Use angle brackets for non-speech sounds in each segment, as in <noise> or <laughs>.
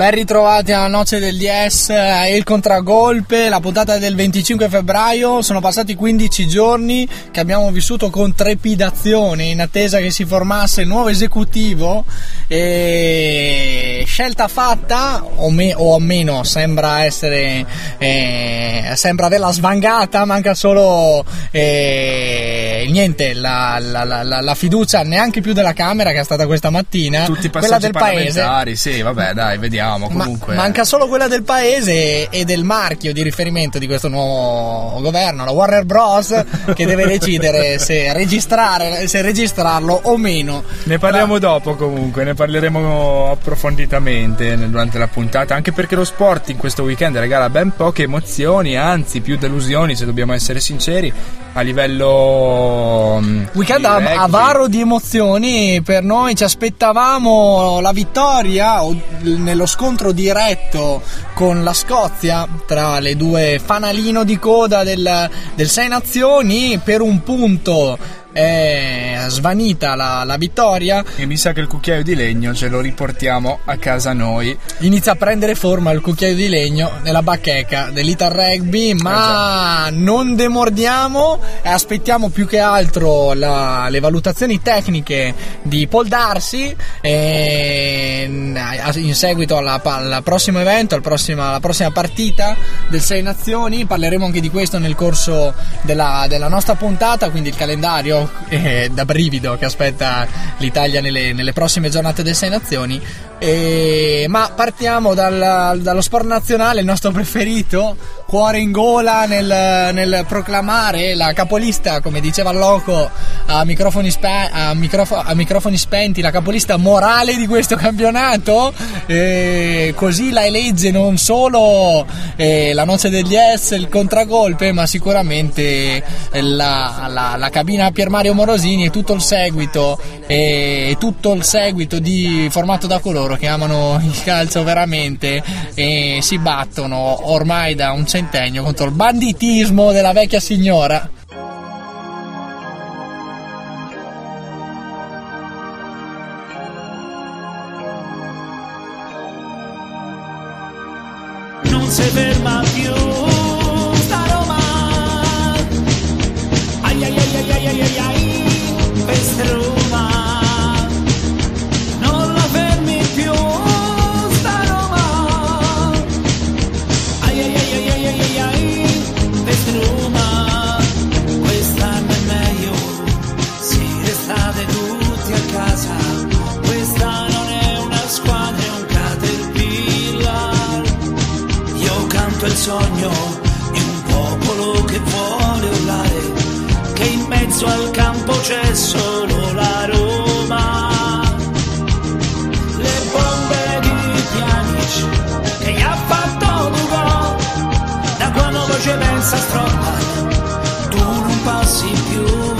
Ben ritrovati alla noce del DS e il contragolpe, la puntata del 25 febbraio. Sono passati 15 giorni che abbiamo vissuto con trepidazione in attesa che si formasse il nuovo esecutivo. E scelta fatta, o, me, o almeno sembra essere, eh, sembra averla svangata, manca solo eh, niente, la, la, la, la, fiducia neanche più della Camera che è stata questa mattina, Tutti quella del paese. Sì, vabbè, dai, vediamo comunque. Ma, manca solo quella del paese e del marchio di riferimento di questo nuovo governo, la Warner Bros. che deve <laughs> decidere se, registrare, se registrarlo o meno. Ne parliamo dopo comunque, ne parleremo approfonditamente durante la puntata, anche perché lo sport in questo weekend regala ben poche emozioni, anzi più delusioni se dobbiamo essere sinceri a livello mm, weekend avaro di emozioni per noi ci aspettavamo la vittoria nello scontro diretto con la Scozia tra le due fanalino di coda del, del Sei Nazioni per un punto è svanita la, la, vittoria. E mi sa che il cucchiaio di legno ce lo riportiamo a casa noi. Inizia a prendere forma il cucchiaio di legno nella bacheca dell'Ital Rugby, ma eh non demordiamo e aspettiamo più che altro la, le valutazioni tecniche di Paul Darsi in seguito alla, al prossimo evento, al prossima, alla prossima partita del Sei Nazioni. Parleremo anche di questo nel corso della, della nostra puntata, quindi il calendario <laughs> eh, da brivido che aspetta l'Italia nelle, nelle prossime giornate delle Sei Nazioni. E, ma partiamo dal, dallo sport nazionale, il nostro preferito, cuore in gola nel, nel proclamare la capolista, come diceva Loco, a microfoni, spe, a, microfo, a microfoni, spenti, la capolista morale di questo campionato. E così la elegge non solo eh, la noce degli S, il contragolpe, ma sicuramente la, la, la cabina Pier Mario Morosini e tutto il seguito, e tutto il seguito di, formato da coloro che amano il calcio veramente e si battono ormai da un centennio contro il banditismo della vecchia signora. Non si ferma più sogno di un popolo che vuole urlare, che in mezzo al campo c'è solo la Roma. Le bombe di Pjanic che gli ha fatto Dugo, da quando voce pensa stroppa, tu non passi più.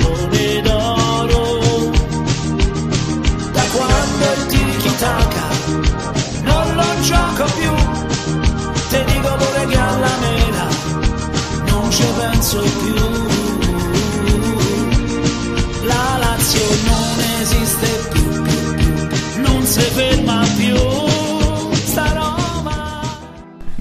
più, più ferma più.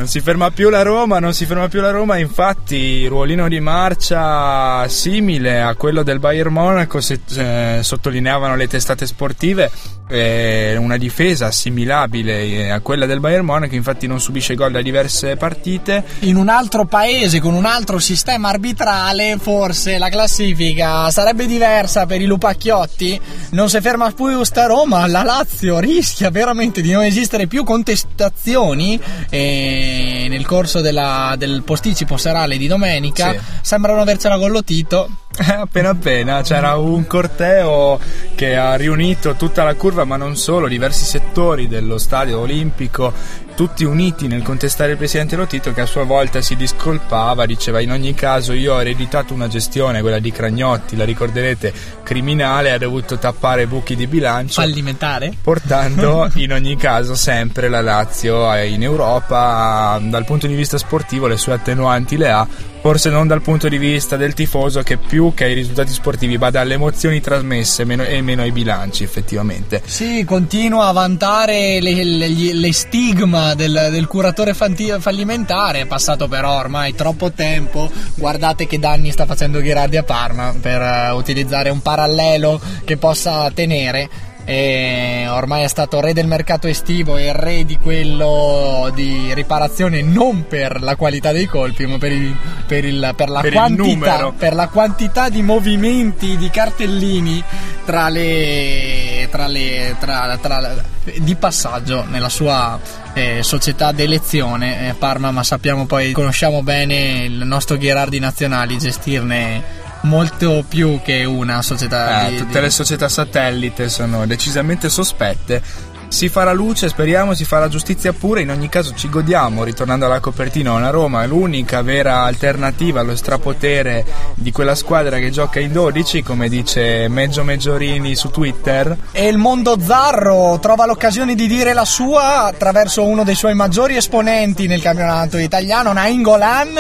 Non si ferma più la Roma, non si ferma più la Roma, infatti ruolino di marcia simile a quello del Bayern Monaco, se, eh, sottolineavano le testate sportive, eh, una difesa assimilabile eh, a quella del Bayern Monaco, infatti non subisce gol da diverse partite. In un altro paese con un altro sistema arbitrale, forse la classifica sarebbe diversa per i Lupacchiotti. Non si ferma più sta Roma, la Lazio rischia veramente di non esistere più contestazioni. E nel corso della, del posticipo serale di domenica Sì. sembrano avercela gollottito. Eh, appena appena. C'era un corteo che ha riunito tutta la curva, ma non solo, diversi settori dello stadio olimpico, tutti uniti nel contestare il presidente Lotito che a sua volta si discolpava, diceva in ogni caso io ho ereditato una gestione, quella di Cragnotti, la ricorderete, criminale, ha dovuto tappare buchi di bilancio. Fallimentare? portando <laughs> in ogni caso sempre la Lazio eh, in Europa dal punto di vista sportivo le sue attenuanti le ha forse non dal punto di vista del tifoso che più che ai risultati sportivi bada alle emozioni trasmesse meno- e meno ai bilanci effettivamente Sì, continua a vantare le, le- le stigma del, del curatore fanti- fallimentare. È passato però ormai troppo tempo. Guardate che danni sta facendo Ghirardi a Parma per eh, utilizzare un parallelo che possa tenere. E ormai è stato re del mercato estivo e re di quello di riparazione non per la qualità dei colpi ma per, il- per il- per la Per quantità per la quantità di movimenti di cartellini tra le, tra le tra, tra- di passaggio nella sua eh, società d'elezione eh, Parma ma sappiamo poi conosciamo bene il nostro Gherardi Nazionali gestirne molto più che una società Eh, di, tutte di- le società satellite sono decisamente sospette. Si farà luce, speriamo, si farà giustizia pure. In ogni caso, ci godiamo. Ritornando alla copertina, una Roma l'unica vera alternativa allo strapotere di quella squadra che gioca in 12, come dice Meggio Meggiorini su Twitter. e il mondo zarro trova l'occasione di dire la sua attraverso uno dei suoi maggiori esponenti nel campionato italiano, Nainggolan,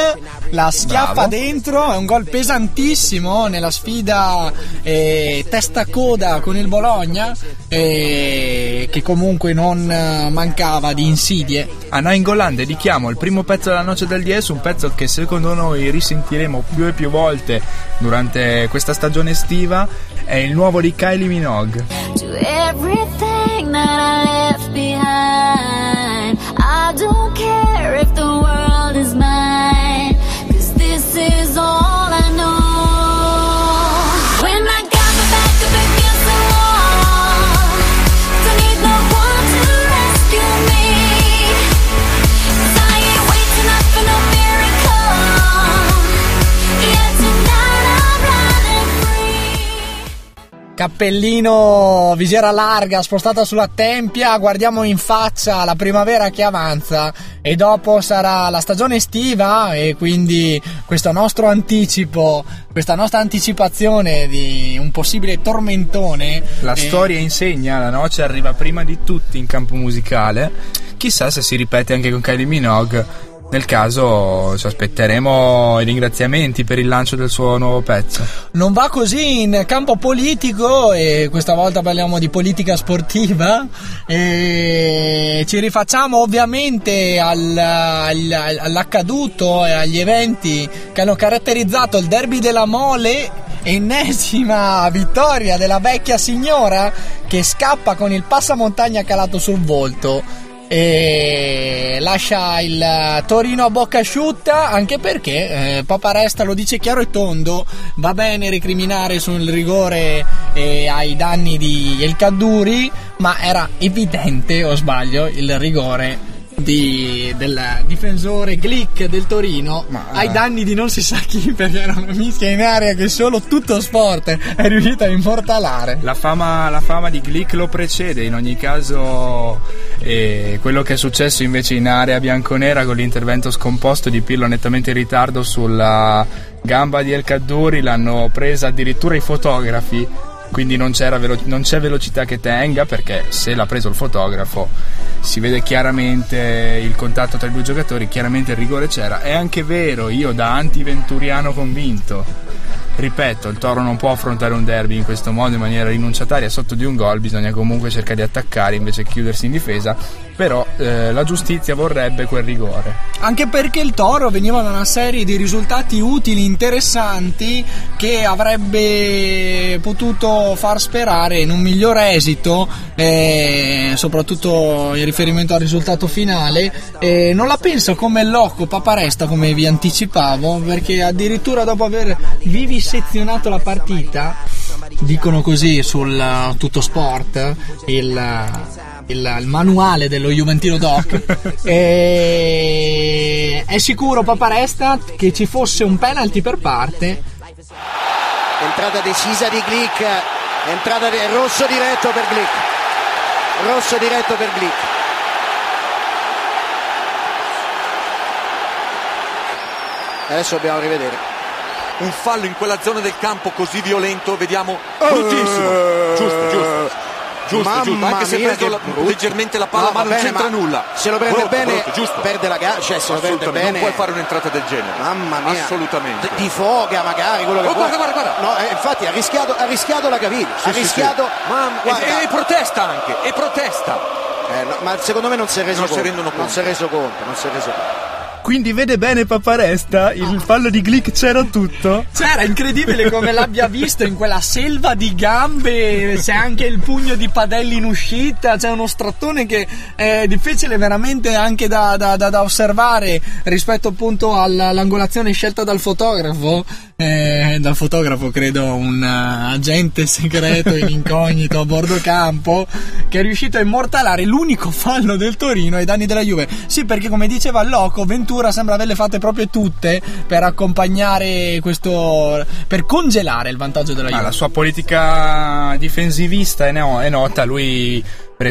la schiaffa Bravo. dentro, è un gol pesantissimo nella sfida eh, testa-coda con il Bologna, eh, che comunque non eh, mancava di insidie. A Nainggolan dedichiamo il primo pezzo della Noce del DS, un pezzo che secondo noi risentiremo più e più volte durante questa stagione estiva. È il nuovo di Kylie Minogue. to everything that I left behind. I don't care if the world Cappellino, visiera larga, spostata sulla tempia, guardiamo in faccia la primavera che avanza e dopo sarà la stagione estiva e quindi questo nostro anticipo, questa nostra anticipazione di un possibile tormentone. La eh, storia insegna, la noce arriva prima di tutti in campo musicale. Chissà se si ripete anche con Kylie Minogue. Nel caso ci aspetteremo i ringraziamenti per il lancio del suo nuovo pezzo. Non va così in campo politico e questa volta parliamo di politica sportiva e ci rifacciamo ovviamente al- al- all'accaduto e agli eventi che hanno caratterizzato il derby della Mole ennesima vittoria della vecchia signora che scappa con il passamontagna calato sul volto e lascia il Torino a bocca asciutta anche perché eh, Papa Resta lo dice chiaro e tondo va bene recriminare sul rigore e ai danni di El Cadduri ma era evidente o sbaglio il rigore di- del difensore Glick del Torino Ma- ai danni di non si sa chi <laughs> perché era una mischia in aria che solo tutto sport è riuscito a immortalare. La fama, la fama di Glick lo precede, in ogni caso eh, quello che è successo invece in area bianconera con l'intervento scomposto di Pirlo nettamente in ritardo sulla gamba di El Cadduri, l'hanno presa addirittura i fotografi, quindi non, velo- non c'è velocità che tenga perché se l'ha preso il fotografo si vede chiaramente il contatto tra i due giocatori, chiaramente il rigore c'era. È anche vero, io da anti-venturiano convinto ripeto, il Toro non può affrontare un derby in questo modo in maniera rinunciataria sotto di un gol, bisogna comunque cercare di attaccare invece che chiudersi in difesa. Però eh, la giustizia vorrebbe quel rigore. Anche perché il Toro veniva da una serie di risultati utili, interessanti, che avrebbe potuto far sperare in un miglior esito, eh, soprattutto in riferimento al risultato finale. Eh, non la penso come Loco Paparesta, come vi anticipavo, perché addirittura dopo aver vivisezionato la partita, dicono così sul tutto sport, il, il, il manuale dello Juventino Doc, <laughs> e è sicuro Paparesta che ci fosse un penalty per parte. entrata decisa di Glick entrata di... rosso diretto per Glick rosso diretto per Glick adesso dobbiamo rivedere un fallo in quella zona del campo così violento, vediamo bruttissimo. Giusto, giusto. Giusto, Mamma giusto, anche se mia, preso la- leggermente la palla, No, ma non bene, c'entra ma nulla. se lo prende Brutto, bene, brutto, giusto. perde la gara, cioè se lo prende bene non puoi fare un'entrata del genere. Mamma mia, Assolutamente. Di foga magari quello che Oh, guarda, guarda, guarda. No, eh, infatti ha rischiato, ha rischiato la caviglia, ha Sì, sì, rischiato. sì. Mamma- e, e protesta anche, e protesta. eh, no, ma secondo me non si è reso Non si conto. rendono Non si è reso conto, non si è reso conto. Quindi vede bene Paparesta, il fallo di Glick c'era tutto. C'era incredibile come l'abbia visto in quella selva di gambe, c'è anche il pugno di Padelli in uscita, c'è uno strattone che è difficile veramente anche da, da- da- da osservare rispetto appunto alla- all'angolazione scelta dal fotografo. Eh, dal fotografo credo un eh, agente segreto in incognito a bordo campo che è riuscito a immortalare l'unico fallo del Torino ai danni della Juve. Sì perché come diceva Loco Ventura sembra averle fatte proprio tutte per accompagnare questo per congelare il vantaggio della Juve. la sua politica difensivista è, no- è nota, lui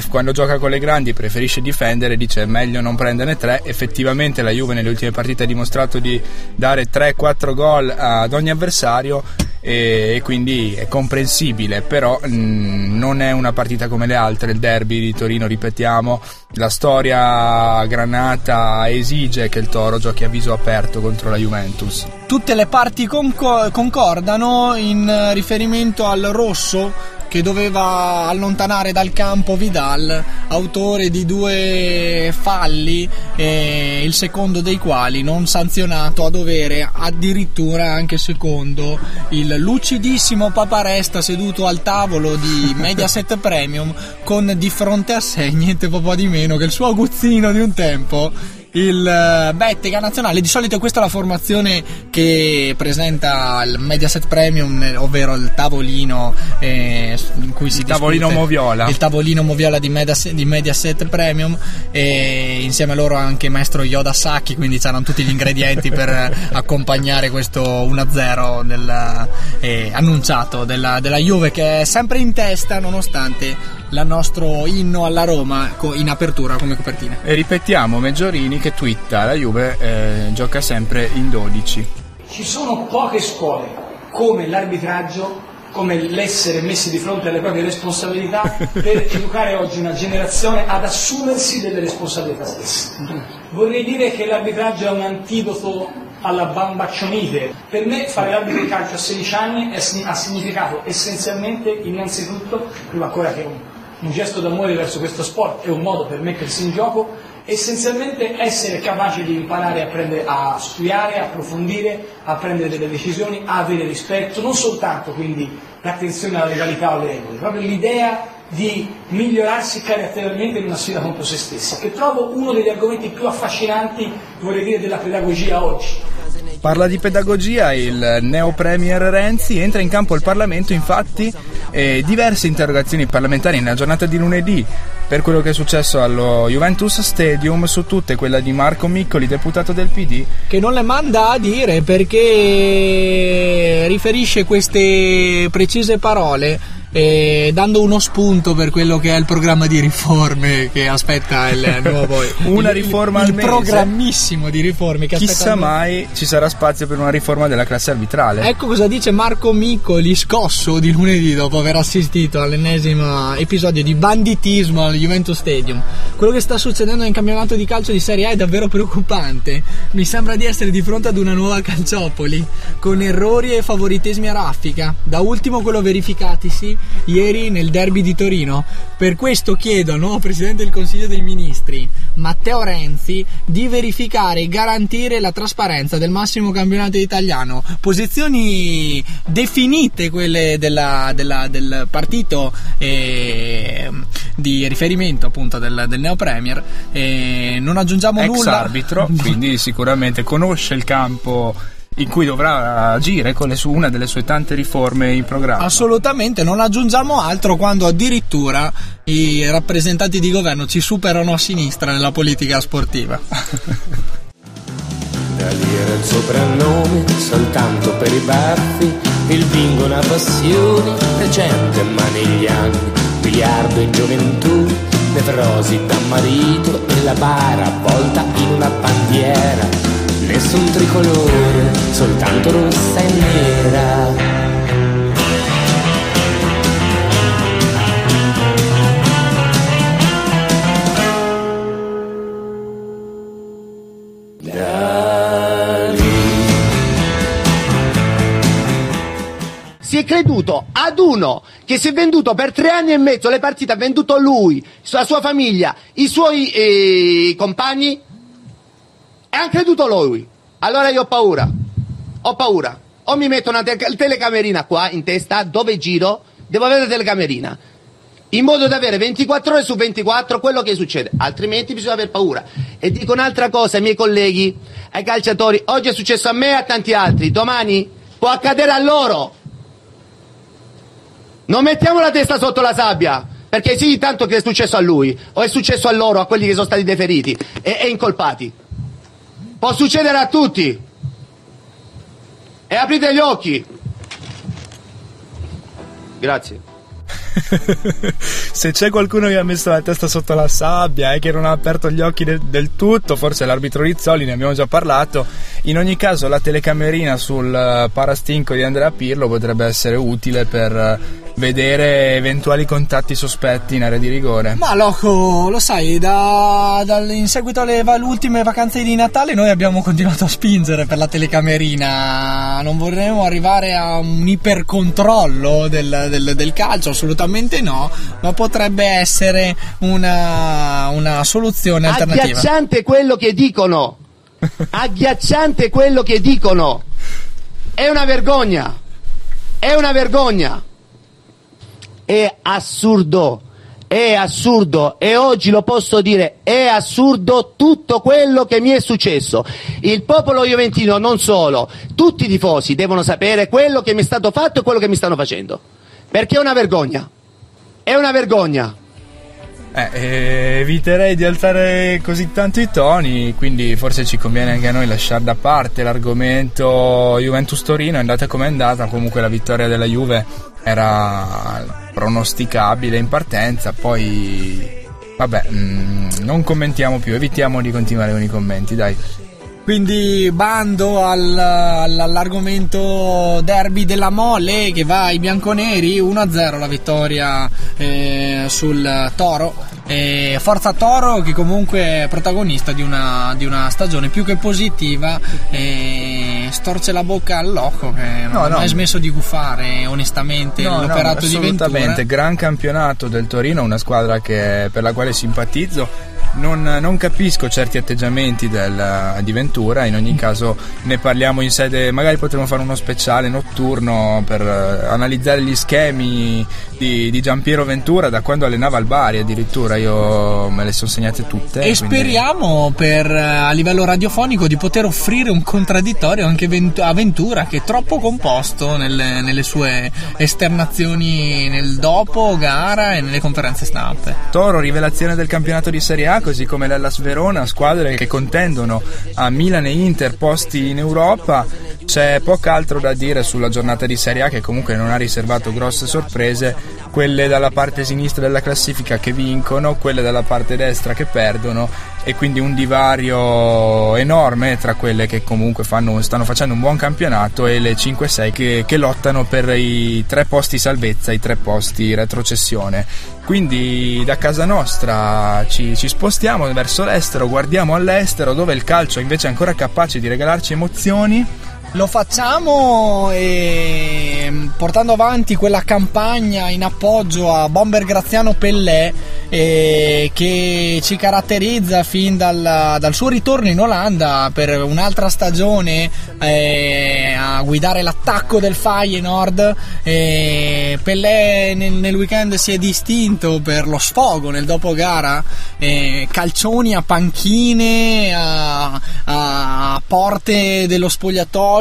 quando gioca con le grandi preferisce difendere, dice meglio non prenderne tre, effettivamente la Juve nelle ultime partite ha dimostrato di dare 3-4 gol ad ogni avversario e, quindi è comprensibile, però mh, non è una partita come le altre, il derby di Torino, ripetiamo, la storia granata esige che il Toro giochi a viso aperto contro la Juventus. tutte le parti conco- concordano in riferimento al rosso che doveva allontanare dal campo Vidal, autore di due falli, eh, il secondo dei quali non sanzionato a dovere, addirittura anche secondo il lucidissimo Paparesta seduto al tavolo di <laughs> Mediaset Premium con di fronte a sé niente po' di meno che il suo aguzzino di un tempo il eh, Bettega nazionale di solito questa è la formazione che presenta il Mediaset Premium eh, ovvero il tavolino eh, in cui si Il tavolino discute- moviola. il tavolino moviola di Mediaset, di Mediaset Premium e insieme a loro anche maestro Yoda Sacchi quindi c'erano tutti gli ingredienti per eh, accompagnare questo 1-0 del, eh, annunciato della, della Juve che è sempre in testa nonostante il nostro inno alla Roma in apertura come copertina E ripetiamo Meggiorini che twitta la Juve eh, gioca sempre in 12. Ci sono poche scuole come l'arbitraggio, come l'essere messi di fronte alle proprie responsabilità <laughs> per educare oggi una generazione ad assumersi delle responsabilità stesse. Vorrei dire che l'arbitraggio è un antidoto alla bambaccionite. Per me fare l'arbitro di calcio a 16 anni ha significato essenzialmente, innanzitutto, prima ancora che un, un gesto d'amore verso questo sport, è un modo per mettersi in gioco, essenzialmente essere capaci di imparare a, prendere- a studiare, a approfondire, a prendere delle decisioni, a avere rispetto, non soltanto quindi l'attenzione alla legalità o alle regole, proprio l'idea di migliorarsi caratterialmente in una sfida contro se stessi, che trovo uno degli argomenti più affascinanti, vorrei dire, della pedagogia oggi. Parla di pedagogia il neo premier Renzi, entra in campo il Parlamento infatti e diverse interrogazioni parlamentari nella giornata di lunedì. Per quello che è successo allo Juventus Stadium, su tutte quella di Marco Miccoli, deputato del PD, che non le manda a dire perché riferisce queste precise parole eh, dando uno spunto per quello che è il programma di riforme che aspetta il <laughs> nuovo Una il- il- riforma il, mese. programmissimo di riforme che aspetta chissà il- mai ci sarà spazio per una riforma della classe arbitrale. Ecco cosa dice Marco Miccoli, scosso di lunedì dopo aver assistito all'ennesimo episodio di banditismo al Juventus Stadium. Quello che sta succedendo nel campionato di calcio di Serie A è davvero preoccupante. Mi sembra di essere di fronte ad una nuova calciopoli, con errori e favoritesimi a raffica. Da ultimo quello verificatisi ieri nel derby di Torino. Per questo chiedono al Presidente del Consiglio dei Ministri, Matteo Renzi, di verificare e garantire la trasparenza del massimo campionato italiano. Posizioni definite quelle della- della- del partito eh, di riferimento appunto del, del Neo Premier. Eh, non aggiungiamo Ex nulla. arbitro, quindi <laughs> sicuramente conosce il campo in cui dovrà agire con le su- una delle sue tante riforme in programma. Assolutamente, non aggiungiamo altro quando addirittura i rappresentanti di governo ci superano a sinistra nella politica sportiva. Da lì era il soprannome soltanto per i baffi, il bingo una passione recente ma negli anni, biliardo in gioventù, nevrosi da marito e la bara avvolta in una bandiera, nessun tricolore, soltanto rossa e nera. Si è creduto ad uno che si è venduto per tre anni e mezzo le partite, ha venduto lui, la sua famiglia, i suoi eh, compagni e hanno creduto lui. Allora io ho paura, ho paura. O mi metto una te- telecamerina qua in testa dove giro, devo avere la telecamerina. In modo da avere 24 ore su 24 quello che succede, altrimenti bisogna aver paura. E dico un'altra cosa ai miei colleghi, ai calciatori, oggi è successo a me e a tanti altri, domani può accadere a loro. Non mettiamo la testa sotto la sabbia, perché sì, tanto che è successo a lui, o è successo a loro, a quelli che sono stati deferiti e, e incolpati. Può succedere a tutti. E aprite gli occhi. Grazie. <laughs> Se c'è qualcuno che ha messo la testa sotto la sabbia e che non ha aperto gli occhi del, del tutto, forse l'arbitro Rizzoli, ne abbiamo già parlato. In ogni caso, la telecamerina sul eh, parastinco di Andrea Pirlo potrebbe essere utile per eh, vedere eventuali contatti sospetti in area di rigore. Ma Loco, lo sai, da, dal- in seguito alle ultime vacanze di Natale noi abbiamo continuato a spingere per la telecamerina. Non vorremmo arrivare a un ipercontrollo del, del- del calcio, assolutamente no, ma potrebbe essere una, una soluzione alternativa. Agghiacciante quello che dicono. Agghiacciante quello che dicono. È una vergogna. È una vergogna. È assurdo. È assurdo e oggi lo posso dire, è assurdo tutto quello che mi è successo. Il popolo juventino non solo, tutti i tifosi devono sapere quello che mi è stato fatto e quello che mi stanno facendo. Perché è una vergogna. È una vergogna. Eh, eh, eviterei di alzare così tanto i toni, quindi forse ci conviene anche a noi lasciare da parte l'argomento Juventus Torino, è andata come è andata, comunque la vittoria della Juve era pronosticabile in partenza, poi vabbè, mm, non commentiamo più, evitiamo di continuare con i commenti, dai. Quindi bando al- al- all'argomento derby della Mole che va ai bianconeri 1-0 la vittoria eh, sul Toro. E Forza Toro che comunque è protagonista di una, di una stagione più che positiva e storce la bocca al loco che non No, ha no. smesso di gufare onestamente No, no, l'operato di Ventura. assolutamente, gran campionato del Torino, una squadra che- per la quale simpatizzo. Non, non capisco certi atteggiamenti del- di Ventura, in ogni caso ne parliamo in sede, magari potremmo fare uno speciale notturno per eh, analizzare gli schemi di, di Giampiero Ventura da quando allenava al Bari addirittura, io me le sono segnate tutte. E quindi- speriamo per, eh, a livello radiofonico di poter offrire un contraddittorio anche a Ventura che è troppo composto nelle, nelle sue esternazioni nel dopo gara e nelle conferenze stampe. Toro, rivelazione del campionato di Serie A, così come l'Ellas Verona, squadre che contendono a Milan e Inter posti in Europa. C'è poco altro da dire sulla giornata di Serie A che comunque non ha riservato grosse sorprese, quelle dalla parte sinistra della classifica che vincono, quelle dalla parte destra che perdono e quindi un divario enorme tra quelle che comunque fanno- stanno facendo un buon campionato e le 5-6 che, che lottano per i tre posti salvezza, i tre posti retrocessione. Quindi da casa nostra ci, ci spostiamo verso l'estero, guardiamo all'estero dove il calcio invece è ancora capace di regalarci emozioni Lo facciamo e portando avanti quella campagna in appoggio a Bomber Graziano Pellè eh, che ci caratterizza fin dal, dal, suo ritorno in Olanda per un'altra stagione eh, a guidare l'attacco del Feyenoord. Eh, Pellè nel, nel, weekend si è distinto per lo sfogo nel dopo gara, eh, calcioni a panchine, a, a porte dello spogliatoio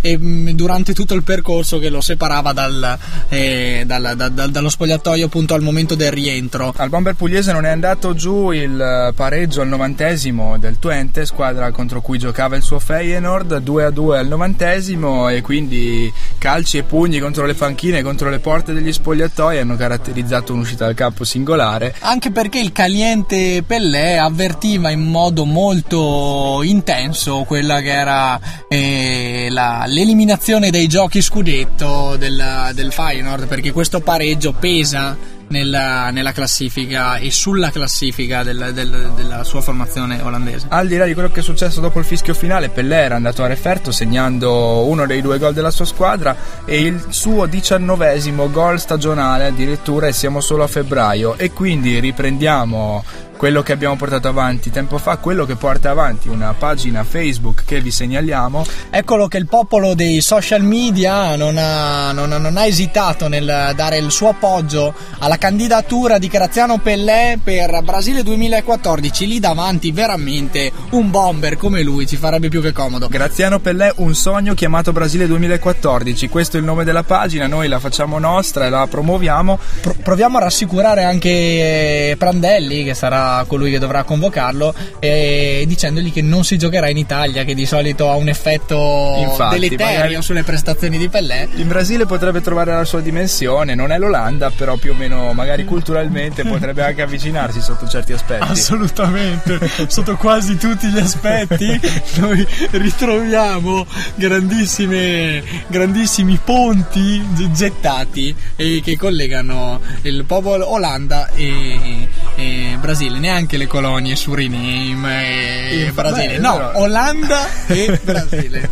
e mh, durante tutto il percorso che lo separava dal, eh, dal, dal, dallo spogliatoio appunto al momento del rientro. Al bomber pugliese non è andato giù il pareggio al novantesimo del Twente, squadra contro cui giocava il suo Feyenoord, 2 a 2 al novantesimo e quindi calci e pugni contro le panchine, contro le porte degli spogliatoi hanno caratterizzato un'uscita dal campo singolare. Anche perché il caliente Pellè avvertiva in modo molto intenso quella che era eh, la, l'eliminazione dei giochi scudetto del, del Feyenoord, perché questo pareggio pesa nella, nella, classifica e sulla classifica del, del, della sua formazione olandese. Al di là di quello che è successo dopo il fischio finale, Pellè era andato a referto segnando uno dei due gol della sua squadra e il suo diciannovesimo gol stagionale addirittura e siamo solo a febbraio e quindi riprendiamo quello che abbiamo portato avanti tempo fa, quello che porta avanti una pagina Facebook che vi segnaliamo. Eccolo che il popolo dei social media non ha, non, non ha esitato nel dare il suo appoggio alla candidatura di Graziano Pellè per Brasile 2014. Lì davanti veramente un bomber come lui ci farebbe più che comodo. Graziano Pellè, un sogno chiamato Brasile 2014. Questo è il nome della pagina, noi la facciamo nostra e la promuoviamo. Pro- proviamo a rassicurare anche Prandelli che sarà colui che dovrà convocarlo e dicendogli che non si giocherà in Italia che di solito ha un effetto Infatti, deleterio sulle prestazioni di Pellè in Brasile potrebbe trovare la sua dimensione non è l'Olanda però più o meno magari culturalmente potrebbe anche avvicinarsi sotto certi aspetti. Assolutamente sotto quasi tutti gli aspetti noi ritroviamo grandissime grandissimi ponti gettati eh, che collegano il popolo Olanda e, e Brasile neanche le colonie Suriname e Brasile. No, Olanda e <laughs> Brasile.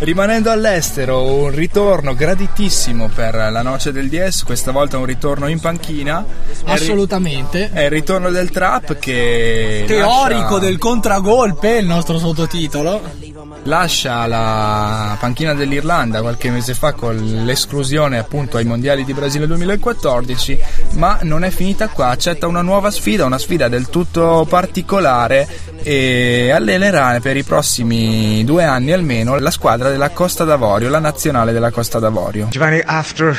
Rimanendo all'estero, un ritorno graditissimo per la noce del DS, questa volta un ritorno in panchina. Assolutamente. È il ritorno del trap che... Teorico lascia... del contragolpe, il nostro sottotitolo lascia la panchina dell'Irlanda qualche mese fa con l'esclusione appunto ai mondiali di Brasile 2014 ma non è finita qua. Accetta una nuova sfida una sfida del tutto particolare e allenerà per i prossimi due anni almeno la squadra della Costa d'Avorio la nazionale della Costa d'Avorio. Giovanni after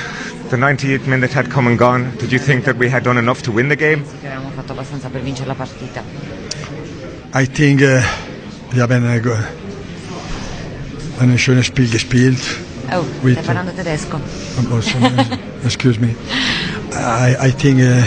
the 98 minute had come and gone did you think that we had done enough to win the game? abbiamo fatto abbastanza per vincere la partita. I think uh, wir haben eine ein schönes Spiel gespielt. Oh, with, stai parlando tedesco. Uh, so, excuse me. I, I think uh,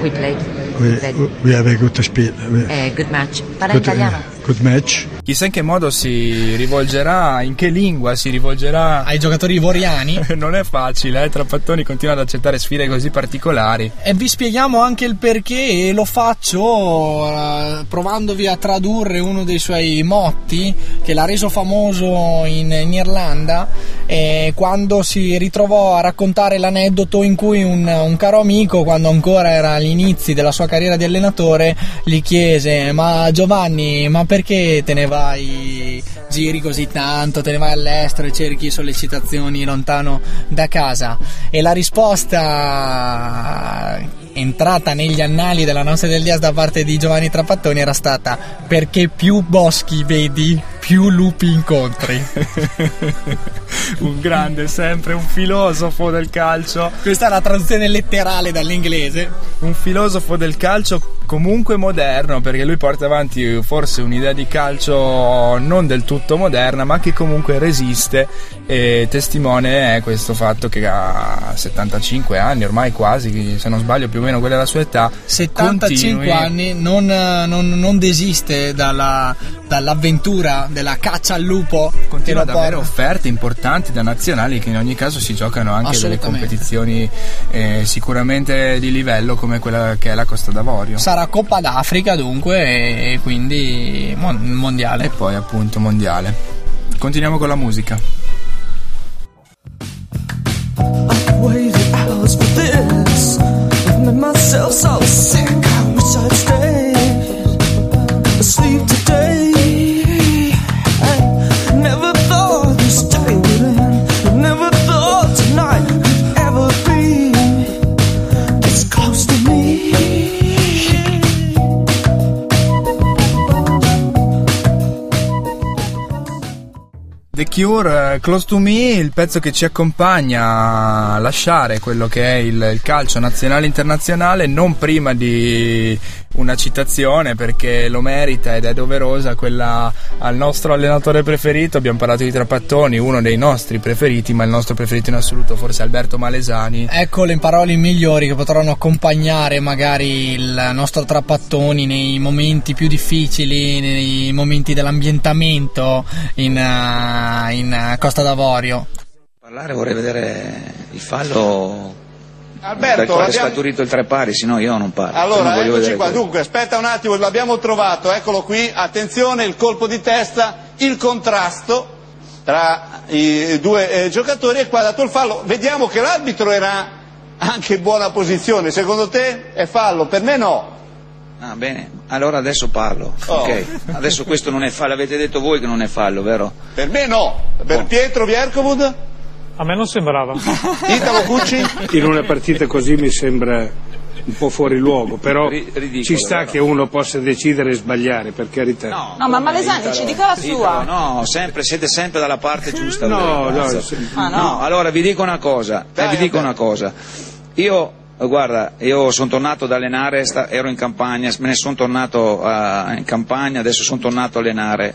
we played. We, we have a good spiel. Eh, good match. Parla good, italiano. Uh, good match. Chissà in che modo si rivolgerà, in che lingua si rivolgerà ai giocatori ivoriani. <laughs> non è facile, eh? Trappattoni continua ad accettare sfide così particolari. E vi spieghiamo anche il perché e lo faccio uh, provandovi a tradurre uno dei suoi motti che l'ha reso famoso in, in Irlanda eh, quando si ritrovò a raccontare l'aneddoto in cui un, un caro amico, quando ancora era agli inizi della sua carriera di allenatore, gli chiese: Ma Giovanni, ma perché te ne vai giri così tanto, te ne vai all'estero e cerchi sollecitazioni lontano da casa? E la risposta entrata negli annali della nostra del Dias da parte di Giovanni Trapattoni era stata perché più boschi vedi più lupi incontri. <laughs> Un grande sempre un filosofo del calcio. Questa è la traduzione letterale dall'inglese. Un filosofo del calcio comunque moderno perché lui porta avanti forse un'idea di calcio non del tutto moderna ma che comunque resiste. E testimone è questo fatto che a 75 anni ormai quasi se non sbaglio più o meno quella è la sua età. 75 continui. anni non, non, non desiste dalla, dall'avventura della caccia al lupo. Continua ad avere offerte importanti da nazionali che in ogni caso si giocano anche delle competizioni eh, sicuramente di livello come quella che è la Costa d'Avorio. Sarà Coppa d'Africa dunque e quindi mondiale. E poi appunto mondiale. Continuiamo con la musica. Cure, eh, Close to Me, il pezzo che ci accompagna a lasciare quello che è il, il calcio nazionale e internazionale, non prima di una citazione perché lo merita ed è doverosa quella al nostro allenatore preferito. Abbiamo parlato di Trapattoni, uno dei nostri preferiti, ma il nostro preferito in assoluto forse Alberto Malesani. Ecco le parole migliori che potranno accompagnare magari il nostro Trapattoni nei momenti più difficili, nei momenti dell'ambientamento in, eh, in Costa d'Avorio. parlare vorrei vedere il fallo Alberto, è scaturito il tre pari, se no io non parlo. non Allora, voglio eccoci qua. quello. Dunque, aspetta un attimo, l'abbiamo trovato, eccolo qui. Attenzione, il colpo di testa, il contrasto tra i due eh, giocatori e qua ha dato il fallo. Vediamo che l'arbitro era anche in buona posizione. Secondo te è fallo? Per me no. Ah, bene, allora adesso parlo. Oh. Ok, adesso questo non è fallo, avete detto voi che non è fallo, vero? Per me no. Per Pietro Viercovud? A me non sembrava. Italo Cucci? In una partita così mi sembra un po' fuori luogo, però ridicolo, ci sta vero? che uno possa decidere e sbagliare, per carità. No, ma Malesani ci dica la sua. No, sempre, siete sempre dalla parte giusta. No, no. Ah, no? No, allora vi dico una cosa, eh, vi dico una cosa. Io, guarda, io sono tornato ad allenare, sta- ero in campagna, me ne sono tornato eh, in campagna, adesso sono tornato a allenare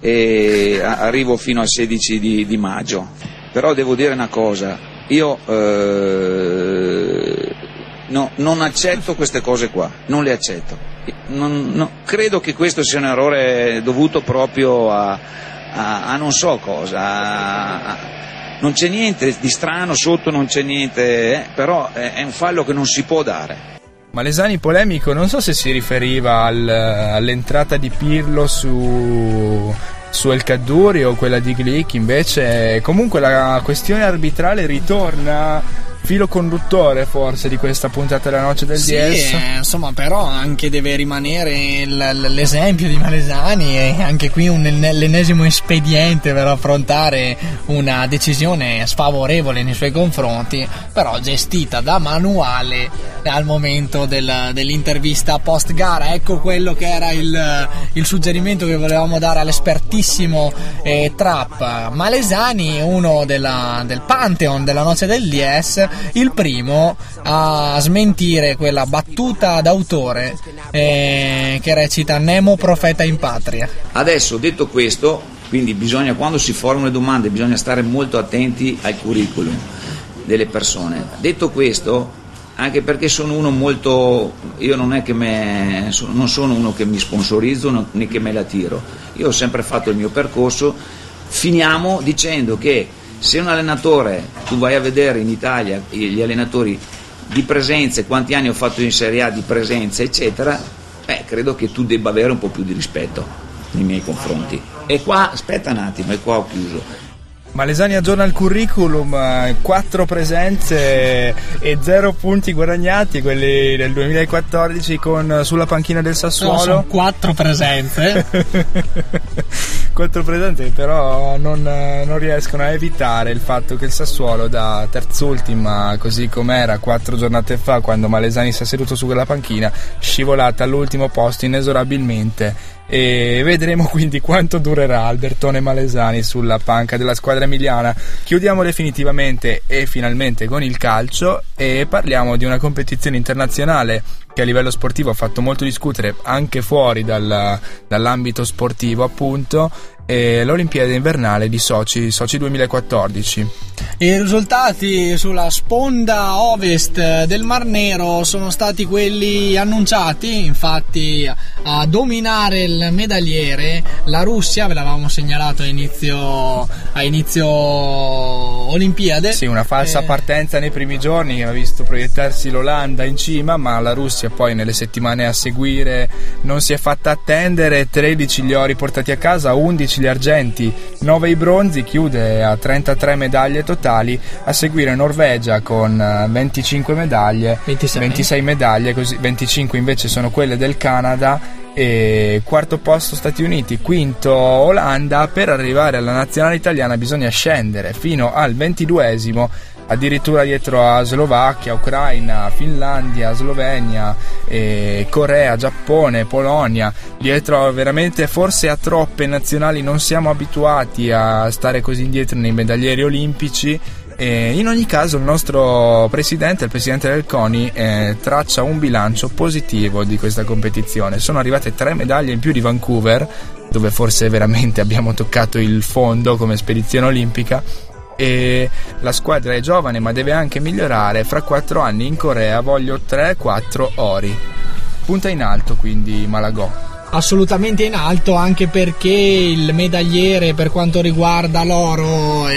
e a- arrivo fino al 16 di, di maggio. Però devo dire una cosa, io eh, no, non accetto queste cose qua, non le accetto. Non- no, credo che questo sia un errore dovuto proprio a, a- a non so cosa. a- non c'è niente di strano sotto, non c'è niente, eh, però è, è un fallo che non si può dare. Malesani polemico, non so se si riferiva al- all'entrata di Pirlo su, su El Caduri o quella di Glick, invece comunque la questione arbitrale ritorna filo conduttore forse di questa puntata della noce del Sì, 10. eh, insomma, però anche deve rimanere l- l'esempio di Malesani e anche qui un, l'ennesimo espediente per affrontare una decisione sfavorevole nei suoi confronti, però gestita da manuale al momento del- dell'intervista post gara. Ecco quello che era il, il suggerimento che volevamo dare all'espertissimo eh, Trap Malesani, uno della- del Pantheon della noce del Dies, il primo a smentire quella battuta d'autore eh, che recita Nemo profeta in patria. Adesso detto questo, quindi bisogna quando si formano le domande bisogna stare molto attenti al curriculum delle persone. Detto questo, anche perché sono uno molto io non me, non sono uno che mi sponsorizzo né che me la tiro. Io ho sempre fatto il mio percorso. Finiamo dicendo che se un allenatore, tu vai a vedere in Italia gli allenatori di presenze, quanti anni ho fatto in Serie A di presenze, eccetera, beh, credo che tu debba avere un po' più di rispetto nei miei confronti. E qua, aspetta un attimo, e qua ho chiuso. Malesani aggiorna il curriculum, 4 presenze e 0 punti guadagnati, quelli del 2014 con, sulla panchina del No, Sassuolo. sono quattro presenze. <laughs> Quattro presenze però non, eh, non riescono a evitare il fatto che il Sassuolo da terzultima così com'era quattro giornate fa quando Malesani si è seduto su quella panchina scivolata all'ultimo posto inesorabilmente. E vedremo quindi quanto durerà Albertone Malesani sulla panca della squadra emiliana. Chiudiamo definitivamente e finalmente con il calcio e parliamo di una competizione internazionale che a livello sportivo ha fatto molto discutere anche fuori dal- dall'ambito sportivo appunto l'Olimpiade invernale di Sochi, Sochi 2014 I risultati sulla sponda ovest del Mar Nero sono stati quelli annunciati, infatti a dominare il medagliere la Russia, ve l'avevamo segnalato a inizio, a inizio Olimpiade. Sì, una falsa Eh, partenza nei primi giorni che ha visto proiettarsi l'Olanda in cima, ma la Russia poi nelle settimane a seguire. Non si è fatta attendere, 13 li ho riportati a casa, 11 14 gli argenti, 9 i bronzi, chiude a 33 medaglie totali, a seguire Norvegia con eh, 25 medaglie, 26. medaglie, così 25 invece sono quelle del Canada. E quarto posto Stati Uniti, quinto Olanda, per arrivare alla nazionale italiana bisogna scendere fino al ventiduesimo addirittura dietro a Slovacchia, Ucraina, Finlandia, Slovenia, eh, Corea, Giappone, Polonia, dietro veramente forse a troppe nazionali non siamo abituati a stare così indietro nei medaglieri olimpici. E in ogni caso il nostro presidente, il presidente del CONI, eh, traccia un bilancio positivo di questa competizione. Sono arrivate tre medaglie in più di Vancouver, dove forse veramente abbiamo toccato il fondo come spedizione olimpica e la squadra è giovane ma deve anche migliorare. Fra quattro anni in Corea voglio 3-4 ori. Punta in alto quindi Malagò. assolutamente in alto anche perché il medagliere per quanto riguarda l'oro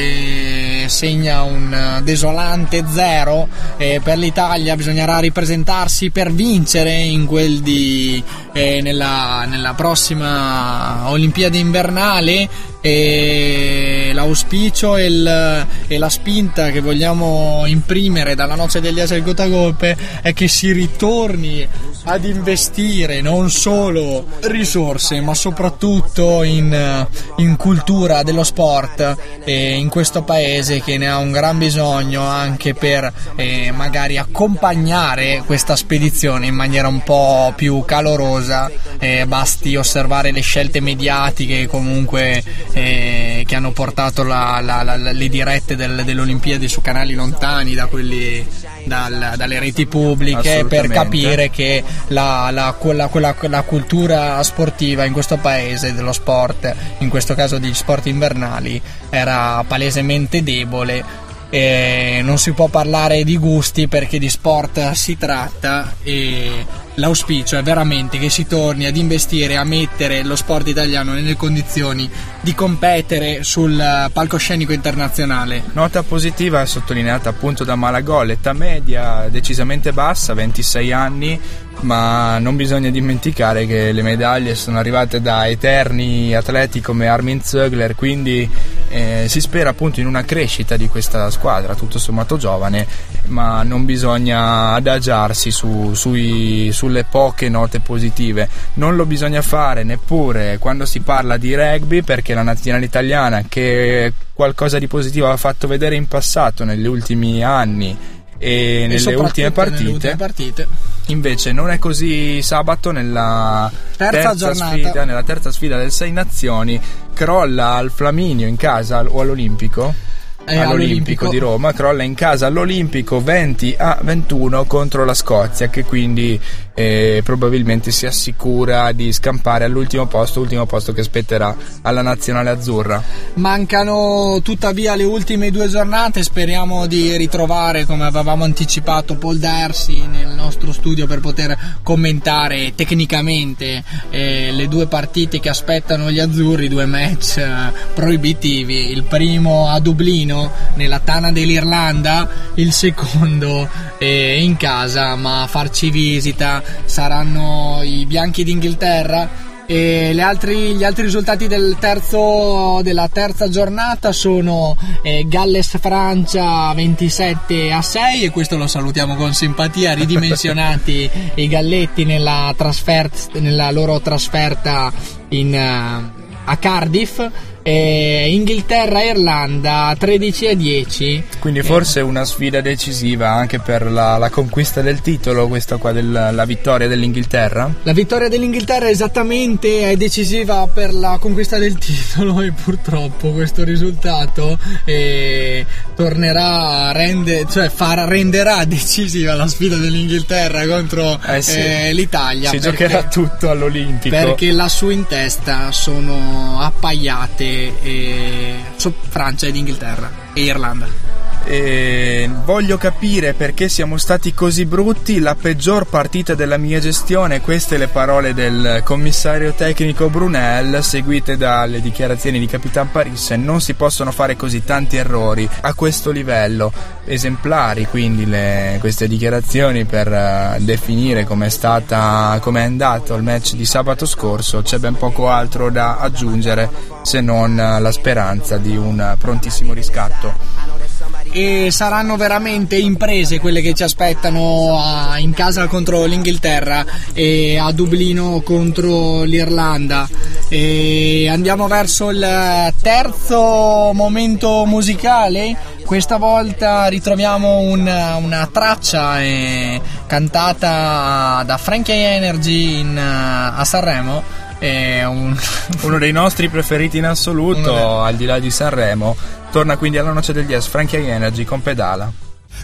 eh, segna un eh, desolante zero e per l'Italia bisognerà ripresentarsi per vincere in quel di eh, nella, nella prossima Olimpiade invernale e l'auspicio e, il- e la spinta che vogliamo imprimere dalla noce degli Asi al Gotagolpe è che si ritorni ad investire non solo risorse ma soprattutto in, eh, in cultura dello sport. Eh, in questo paese che ne ha un gran bisogno anche per eh, magari accompagnare questa spedizione in maniera un po' più calorosa eh, basti osservare le scelte mediatiche comunque eh, che hanno portato la- la- la- le dirette del- delle su canali lontani da quelli dal- dalle reti pubbliche per capire che la, la- quella, quella- quella cultura sportiva in questo paese dello sport, in questo caso degli sport invernali, era palesemente debole. Non si può parlare di gusti perché di sport si tratta e l'auspicio è veramente che si torni ad investire, a mettere lo sport italiano nelle condizioni di competere sul eh, palcoscenico internazionale. Nota positiva sottolineata appunto da Malagò, l'età media decisamente bassa, 26 anni, ma non bisogna dimenticare che le medaglie sono arrivate da eterni atleti come Armin Zögler, quindi eh, si spera appunto in una crescita di questa squadra, tutto sommato giovane, ma non bisogna adagiarsi su- sui- sulle poche note positive. Non lo bisogna fare neppure quando si parla di rugby, perché la nazionale italiana, che qualcosa di positivo ha fatto vedere in passato negli ultimi anni e nelle soprattutto ultime partite, nelle ultime partite. invece non è così sabato nella Terza giornata. sfida, nella terza sfida del Sei Nazioni crolla al Flaminio in casa o all'Olimpico Eh, all'Olimpico all'Olimpico. di Roma crolla in casa all'Olimpico 20 a 21 contro la Scozia che quindi eh, probabilmente si assicura di scampare all'ultimo posto ultimo posto che spetterà alla nazionale azzurra. Mancano tuttavia le ultime due giornate, speriamo di ritrovare come avevamo anticipato Paul Darcy nel nostro studio per poter commentare tecnicamente eh, le due partite che aspettano gli azzurri, due match eh, proibitivi, il primo a Dublino nella tana dell'Irlanda, il secondo eh, in casa, ma a farci visita saranno i bianchi d'Inghilterra e le altri- gli altri risultati del terzo, della terza giornata sono eh, Galles-Francia 27 a 6 e questo lo salutiamo con simpatia, ridimensionati <laughs> i galletti nella, nella loro trasferta in, eh, a Cardiff. E Inghilterra-Irlanda 13 a 10 quindi Eh, forse una sfida decisiva anche per la, la conquista del titolo questa qua della la vittoria dell'Inghilterra La vittoria dell'Inghilterra esattamente è decisiva per la conquista del titolo <laughs> e purtroppo questo risultato eh, tornerà a rendere, cioè far, renderà decisiva la sfida dell'Inghilterra contro Eh sì. eh, l'Italia. si perché- giocherà tutto all'Olimpico perché lassù in testa sono appaiate eh, so- Francia ed Inghilterra e Irlanda. E voglio capire perché siamo stati così brutti, la peggior partita della mia gestione, queste le parole del commissario tecnico Brunel, seguite dalle dichiarazioni di Capitan Paris, non si possono fare così tanti errori a questo livello, esemplari quindi le- queste dichiarazioni per eh, definire com'è stata, com'è andato il match di sabato scorso, c'è ben poco altro da aggiungere se non la speranza di un prontissimo riscatto. E saranno veramente imprese quelle che ci aspettano a- in casa contro l'Inghilterra e a Dublino contro l'Irlanda. E andiamo verso il terzo momento musicale. Questa volta ritroviamo un- una traccia eh, cantata da Frankie Energy in, eh, a Sanremo è un- <laughs> Uno dei nostri preferiti in assoluto, al di là di Sanremo, torna quindi alla noce degli S, Frankie Energy con pedala.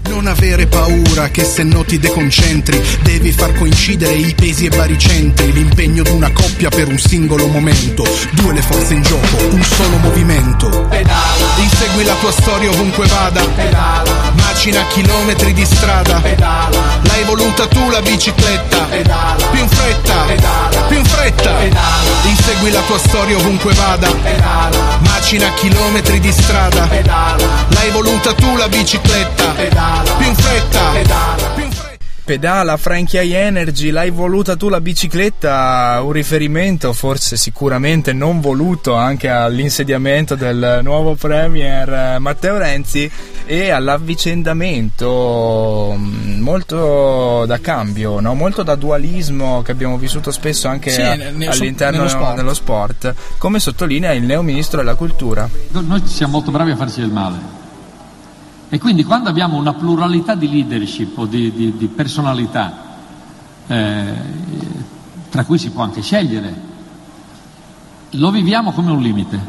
Non avere paura che se no ti deconcentri. Devi far coincidere i pesi e baricentri L'impegno d'una coppia per un singolo momento. Due le forze in gioco, un solo movimento. Pedala. Insegui la tua storia ovunque vada. Pedala. Macina chilometri di strada. Pedala. L'hai voluta tu la bicicletta. Pedala. Più in fretta. Pedala. Più in fretta. Pedala. Insegui la tua storia ovunque vada. Pedala. Macina chilometri di strada. Pedala. L'hai voluta tu la bicicletta. Pedala Più in fretta Pedala Più in fretta Pedala Frankie High Energy, l'hai voluta tu la bicicletta? Un riferimento forse sicuramente non voluto anche all'insediamento del nuovo premier eh, Matteo Renzi e all'avvicendamento mm, molto da cambio, no? molto da dualismo che abbiamo vissuto spesso anche Sì, a- ne- all'interno nello sport. dello sport, come sottolinea il neo ministro della cultura. Noi siamo molto bravi a farci del male. E quindi quando abbiamo una pluralità di leadership o di, di- di personalità, eh, tra cui si può anche scegliere, lo viviamo come un limite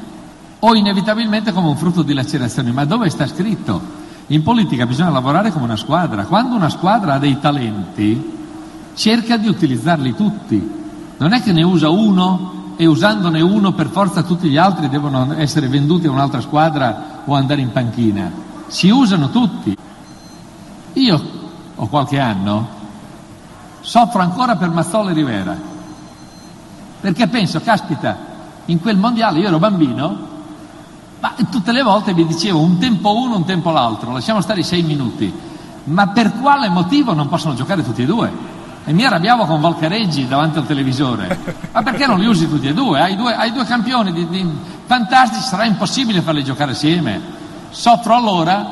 o inevitabilmente come un frutto di lacerazioni. Ma dove sta scritto? In politica bisogna lavorare come una squadra. Quando una squadra ha dei talenti, cerca di utilizzarli tutti. Non è che ne usa uno e usandone uno per forza tutti gli altri devono essere venduti a un'altra squadra o andare in panchina. Si usano tutti. Io ho qualche anno, soffro ancora per Mazzola e Rivera, perché penso, caspita, in quel mondiale io ero bambino, ma tutte le volte mi dicevo un tempo uno, un tempo l'altro, lasciamo stare i sei minuti, ma per quale motivo non possono giocare tutti e due? E mi arrabbiavo con Valcareggi davanti al televisore. Ma perché non li usi tutti e due? Hai due, hai due campioni di- di- fantastici, sarà impossibile farli giocare assieme. Soffro allora,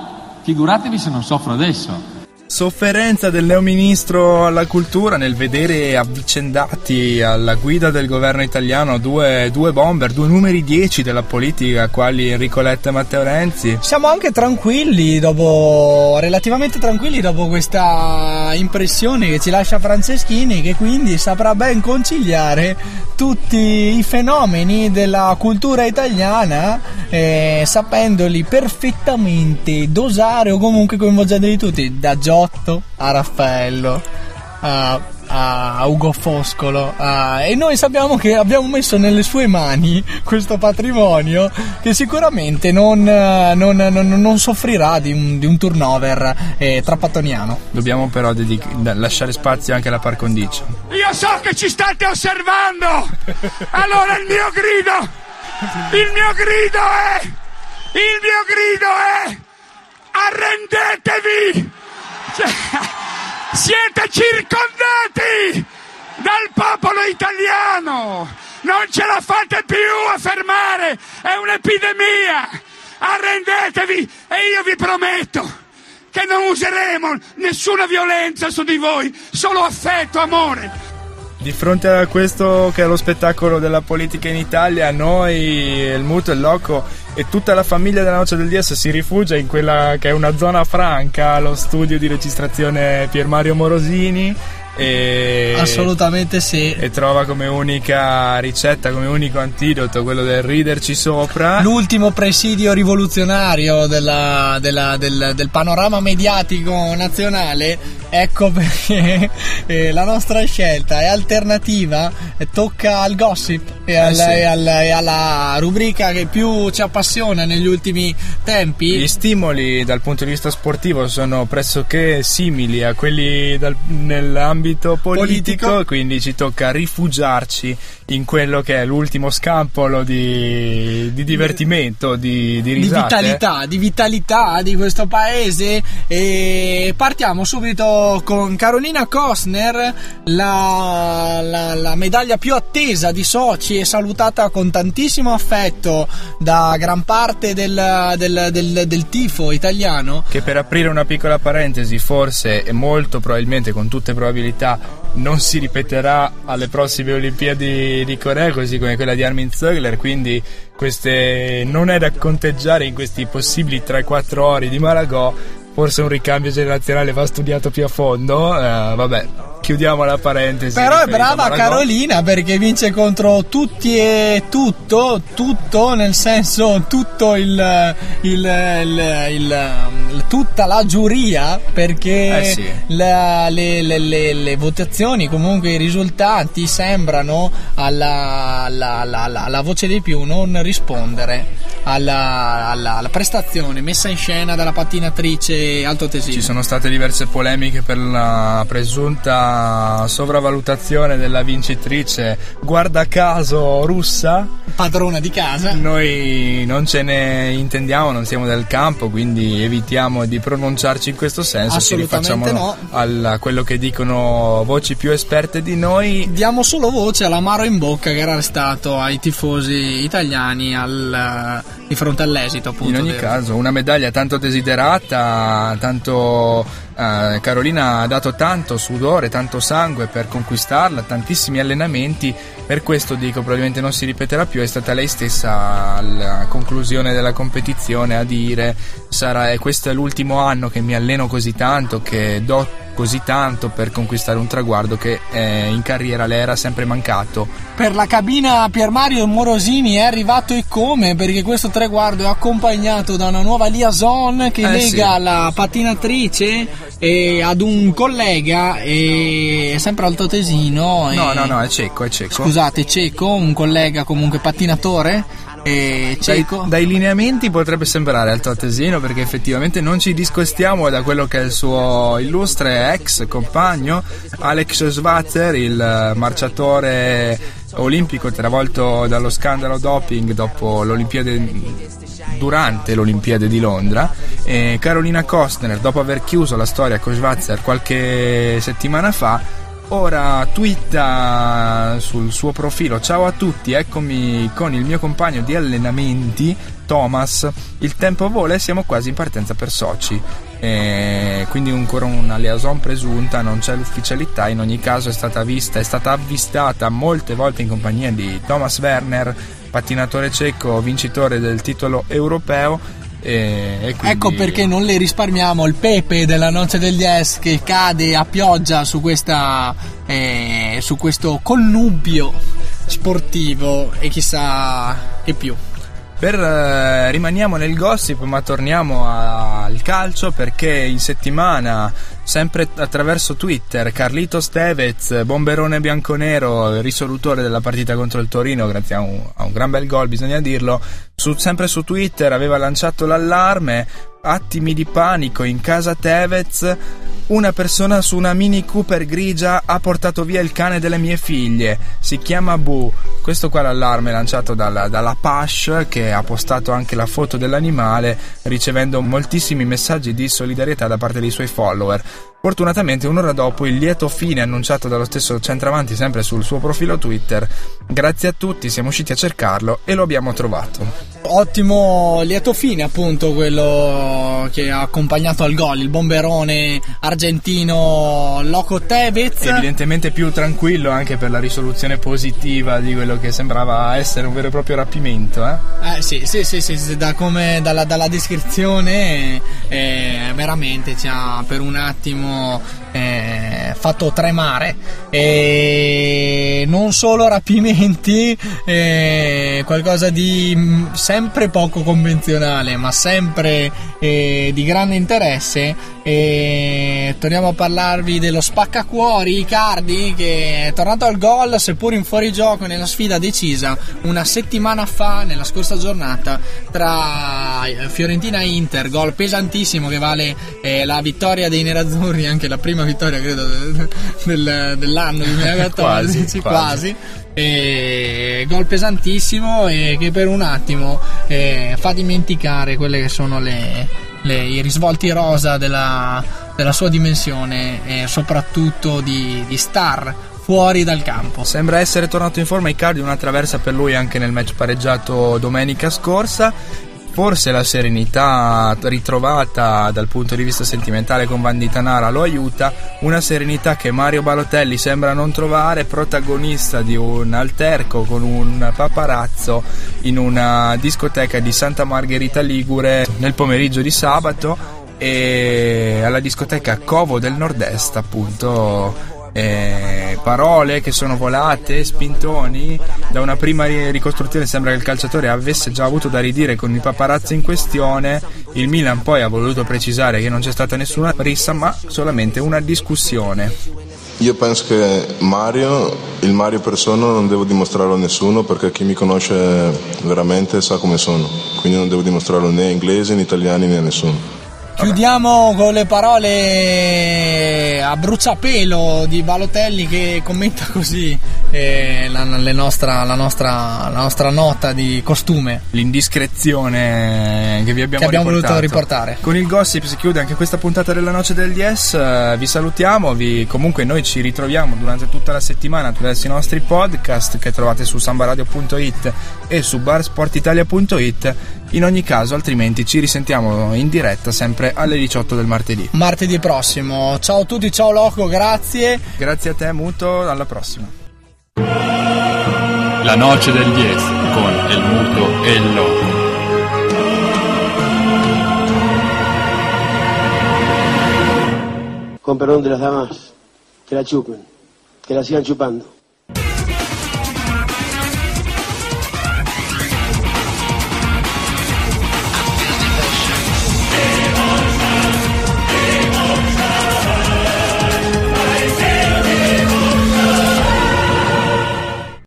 figuratevi se non soffro adesso. Sofferenza del neo ministro alla cultura nel vedere avvicendati alla guida del governo italiano due, due bomber, due numeri 10 della politica, quali Enrico Letta e Matteo Renzi. Siamo anche tranquilli dopo, relativamente tranquilli dopo questa impressione che ci lascia Franceschini che quindi saprà ben conciliare tutti i fenomeni della cultura italiana eh, sapendoli perfettamente dosare o comunque coinvolgendoli tutti da Giotto a Raffaello a, a Ugo Foscolo a- e noi sappiamo che abbiamo messo nelle sue mani questo patrimonio che sicuramente non, non- non- non soffrirà di un, di un turnover eh, trapattoniano Dobbiamo però dedic- lasciare spazio anche alla par condicio. Io so che ci state osservando. Allora il mio grido, il mio grido è, il mio grido è, arrendetevi. Cioè, siete circondati dal popolo italiano. Non ce la fate più a fermare. È un'epidemia. Arrendetevi e io vi prometto che non useremo nessuna violenza su di voi, solo affetto, amore. Di fronte a questo che è lo spettacolo della politica in Italia, noi, il Muto, il Loco e tutta la famiglia della Noce del DS si rifugia in quella che è una zona franca, lo studio di registrazione Pier Mario Morosini. E, assolutamente sì e trova come unica ricetta, come unico antidoto quello del riderci sopra. l'ultimo presidio rivoluzionario della- della- del, del panorama mediatico nazionale Ecco perché eh, la nostra scelta è alternativa, eh, tocca al gossip e, al- sì. e al- e alla rubrica che più ci appassiona negli ultimi tempi. Gli stimoli dal punto di vista sportivo sono pressoché simili a quelli dal- nell'ambito politico, Politico. quindi ci tocca rifugiarci in quello che è l'ultimo scampolo di, di divertimento, di, di di vitalità, di vitalità di questo paese e partiamo subito con Carolina Costner, la, la- la medaglia più attesa di Sochi e salutata con tantissimo affetto da gran parte del, del- del- del tifo italiano. Che per aprire una piccola parentesi, forse e molto probabilmente, con tutte probabilità, non si ripeterà alle prossime Olimpiadi di Corea, così come quella di Armin Zögler. Quindi, queste non è da conteggiare in questi possibili 3-4 ore di Malagò. Forse un ricambio generazionale va studiato più a fondo. eh, vabbè, chiudiamo la parentesi. Però è brava. Carolina perché vince contro tutti e tutto, tutto nel senso tutto il, il- il- il- tutta la giuria perché Eh sì. la- le, le- le- le votazioni comunque i risultati sembrano alla, alla- alla- alla- voce dei più non rispondere alla prestazione messa in scena dalla pattinatrice altoatesina. Ci sono state diverse polemiche per la presunta sovravalutazione della vincitrice, guarda caso russa. Padrona di casa. Noi non ce ne intendiamo, non siamo del campo, quindi evitiamo di pronunciarci in questo senso. Ci rifacciamo no. a quello che dicono voci più esperte di noi. Diamo solo voce all'amaro in bocca che era restato ai tifosi italiani al- di fronte all'esito appunto. In ogni del- caso, una medaglia tanto desiderata, tanto eh, Carolina ha dato tanto sudore, tanto sangue per conquistarla, tantissimi allenamenti. Per questo dico, probabilmente non si ripeterà più. È stata lei stessa alla conclusione della competizione a dire: sarà, questo è l'ultimo anno che mi alleno così tanto, che do così tanto per conquistare un traguardo che eh, in carriera le era sempre mancato. Per la cabina Pier Mario Morosini è arrivato e come perché questo traguardo è accompagnato da una nuova liaison che Eh, lega sì. la pattinatrice e ad un collega e è sempre altoatesino No, no, no, è cieco, è cieco. scusate cieco un collega comunque pattinatore e Dai, cieco. dai lineamenti potrebbe sembrare altoatesino perché effettivamente non ci discostiamo da quello che è il suo illustre ex compagno Alex Schwarzer, il eh, marciatore olimpico travolto dallo scandalo doping dopo l'Olimpiade durante l'Olimpiade di Londra. E Carolina Kostner dopo aver chiuso la storia con Schwarzer qualche settimana fa Ora twitta sul suo profilo Ciao a tutti, eccomi con il mio compagno di allenamenti Thomas. Il tempo vola e siamo quasi in partenza per Sochi. E quindi ancora una liaison presunta, non c'è l'ufficialità In ogni caso è stata vista, è stata avvistata molte volte in compagnia di Thomas Werner Pattinatore cieco, vincitore del titolo europeo e, e quindi- Ecco perché non le risparmiamo il pepe della noce degli es che cade a pioggia su, questa, eh, su questo connubio sportivo e chissà che più. Per, eh, rimaniamo nel gossip ma torniamo a- al calcio perché in settimana sempre attraverso Twitter Carlitos Tevez, bomberone bianconero, risolutore della partita contro il Torino grazie a un, a un gran bel gol bisogna dirlo, su- sempre su Twitter aveva lanciato l'allarme, attimi di panico in casa Tevez, una persona su una Mini Cooper grigia ha portato via il cane delle mie figlie, si chiama Boo. Questo qua è l'allarme lanciato dalla, dalla Pash che ha postato anche la foto dell'animale ricevendo moltissimi messaggi di solidarietà da parte dei suoi follower. Fortunatamente un'ora dopo il lieto fine annunciato dallo stesso centravanti sempre sul suo profilo Twitter. Grazie a tutti, siamo usciti a cercarlo e lo abbiamo trovato. Ottimo lieto fine appunto quello che ha accompagnato al gol, il bomberone argentino Loco Tevez. Evidentemente più tranquillo anche per la risoluzione positiva di quello che sembrava essere un vero e proprio rapimento. Eh? Eh sì, sì, sì, sì, sì, da come, dalla, dalla descrizione eh, veramente ci ha per un attimo eh, fatto tremare e non solo rapimenti, eh, qualcosa di mm, sempre poco convenzionale, ma sempre eh, di grande interesse e torniamo a parlarvi dello spaccacuori Icardi che è tornato al gol seppur in fuorigioco nella sfida decisa una settimana fa nella scorsa giornata tra eh, Fiorentina e Inter gol pesantissimo che vale eh, la vittoria dei nerazzurri anche la prima vittoria credo del- <laughs> del- dell'anno <laughs> 2014 Quasi, quasi. quasi. E gol pesantissimo e che per un attimo eh, fa dimenticare quelle che sono le, le- i risvolti rosa della, della sua dimensione e soprattutto di, di star fuori dal campo. Sembra essere tornato in forma Icardi, una traversa per lui anche nel match pareggiato domenica scorsa. Forse la serenità ritrovata dal punto di vista sentimentale con Bandita Nara lo aiuta, una serenità che Mario Balotelli sembra non trovare, protagonista di un alterco con un paparazzo in una discoteca di Santa Margherita Ligure nel pomeriggio di sabato e alla discoteca Covo del Nord-Est appunto eh, parole che sono volate, spintoni. Da una prima ri- ricostruzione sembra che il calciatore avesse già avuto da ridire con il paparazzo in questione. Il Milan poi ha voluto precisare che non c'è stata nessuna rissa, ma solamente una discussione. Io penso che Mario, il Mario persona, non devo dimostrarlo a nessuno perché chi mi conosce veramente sa come sono. Quindi non devo dimostrarlo né a inglesi, né italiani, né a nessuno. Chiudiamo con le parole a bruciapelo di Balotelli che commenta così eh, la, le nostra- la nostra, la nostra nota di costume. L'indiscrezione che vi abbiamo, Che abbiamo voluto riportare. Con il gossip si chiude anche questa puntata della Noce del DS. eh, vi salutiamo, vi- comunque noi ci ritroviamo durante tutta la settimana attraverso i nostri podcast che trovate su sambaradio.it e su barsportitalia.it. In ogni caso, altrimenti ci risentiamo in diretta sempre alle 18 del martedì. Martedì prossimo. Ciao a tutti, ciao Loco, grazie. Grazie a te, Muto, alla prossima. La noce del 10 con El Muto e il Loco. Con perdón de las damas, que la chupen, que la sigan chupando.